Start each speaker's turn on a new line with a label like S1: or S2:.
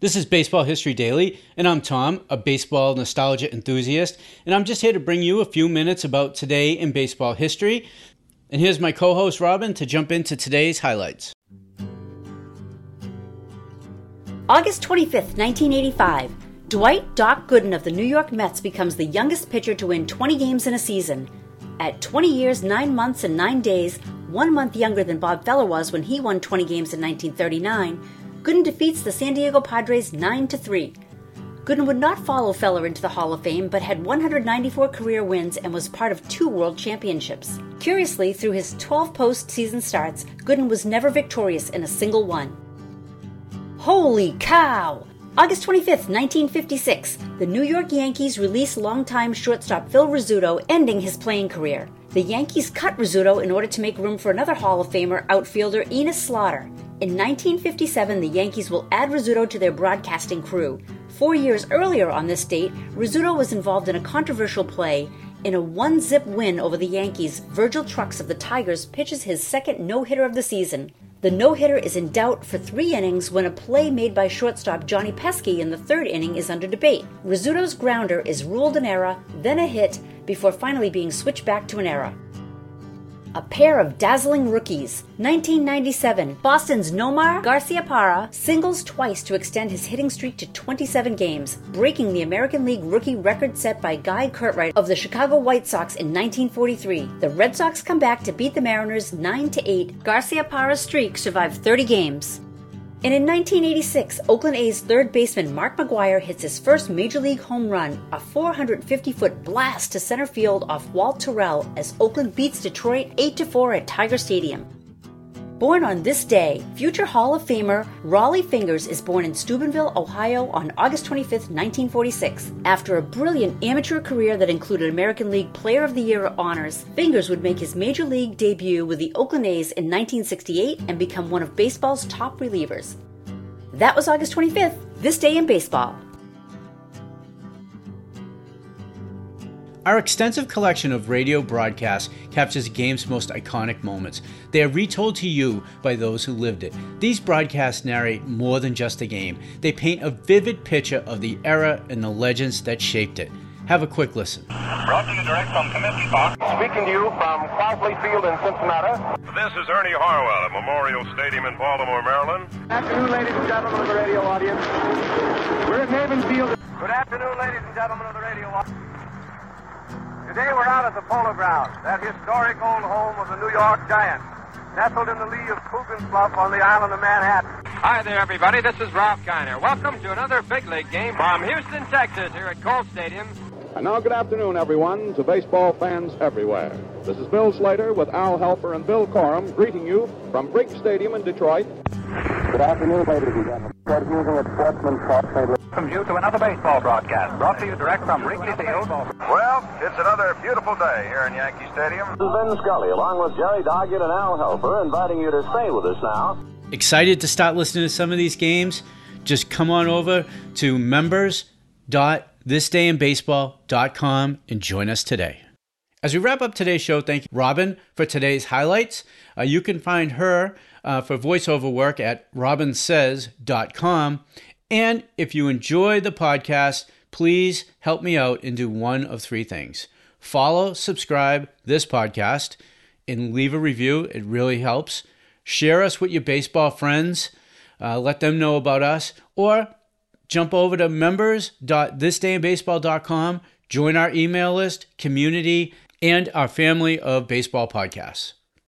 S1: This is Baseball History Daily, and I'm Tom, a baseball nostalgia enthusiast, and I'm just here to bring you a few minutes about today in baseball history. And here's my co host Robin to jump into today's highlights.
S2: August 25th, 1985. Dwight Doc Gooden of the New York Mets becomes the youngest pitcher to win 20 games in a season. At 20 years, 9 months, and 9 days, one month younger than Bob Feller was when he won 20 games in 1939, Gooden defeats the San Diego Padres 9 3. Gooden would not follow Feller into the Hall of Fame, but had 194 career wins and was part of two World Championships. Curiously, through his 12 postseason starts, Gooden was never victorious in a single one. Holy cow! August 25, 1956, the New York Yankees release longtime shortstop Phil Rizzuto, ending his playing career. The Yankees cut Rizzuto in order to make room for another Hall of Famer outfielder Enos Slaughter. In 1957, the Yankees will add Rizzuto to their broadcasting crew. Four years earlier on this date, Rizzuto was involved in a controversial play. In a one zip win over the Yankees, Virgil Trucks of the Tigers pitches his second no hitter of the season. The no hitter is in doubt for three innings when a play made by shortstop Johnny Pesky in the third inning is under debate. Rizzuto's grounder is ruled an error, then a hit, before finally being switched back to an error. A pair of dazzling rookies. 1997, Boston's Nomar Garcia Garciaparra singles twice to extend his hitting streak to 27 games, breaking the American League rookie record set by Guy Curtright of the Chicago White Sox in 1943. The Red Sox come back to beat the Mariners 9 8. Garcia Garciaparra's streak survived 30 games. And in 1986, Oakland A's third baseman Mark McGwire hits his first major league home run, a 450 foot blast to center field off Walt Terrell as Oakland beats Detroit 8 4 at Tiger Stadium. Born on this day, future Hall of Famer Rollie Fingers is born in Steubenville, Ohio on August 25, 1946. After a brilliant amateur career that included American League Player of the Year honors, Fingers would make his major league debut with the Oakland A's in 1968 and become one of baseball's top relievers. That was August 25th, this day in baseball.
S1: Our extensive collection of radio broadcasts captures the game's most iconic moments. They are retold to you by those who lived it. These broadcasts narrate more than just a game, they paint a vivid picture of the era and the legends that shaped it. Have a quick listen.
S3: Brought to you direct from Comiskey Park.
S4: Speaking to you from Crosley Field in Cincinnati.
S3: This is Ernie Harwell at Memorial Stadium in Baltimore, Maryland.
S4: Good afternoon, ladies and gentlemen of the radio audience. We're at Navin Field. Good afternoon, ladies and gentlemen of the radio audience. Today we're out at the Polo Grounds, that historic old home of the New York Giants, nestled in the lee of Coogan's Bluff on the island of Manhattan.
S5: Hi there, everybody. This is Ralph Kiner. Welcome to another big league game from Houston, Texas, here at Colt Stadium.
S6: And now, good afternoon, everyone, to baseball fans everywhere. This is Bill Slater with Al Helfer and Bill Corum greeting you from Briggs Stadium in Detroit.
S4: Good afternoon, ladies and gentlemen. Ted Husing at Sportsman Park, St. Louis.
S5: Welcome you to another baseball broadcast brought to you direct from Wrigley Field.
S3: Well, it's another beautiful day here in Yankee Stadium.
S4: This is Vin Scully, along with Jerry Doggett and Al Helfer, inviting you to stay with us now.
S1: Excited to start listening to some of these games? Just come on over to members.thisdayinbaseball.com and join us today. As we wrap up today's show, thank you, Robin, for today's highlights. Uh, you can find her uh, for voiceover work at robinsays.com. And if you enjoy the podcast, please help me out and do one of three things follow, subscribe this podcast, and leave a review. It really helps. Share us with your baseball friends, uh, let them know about us, or jump over to members.thisdayinbaseball.com, join our email list, community, and our family of baseball podcasts.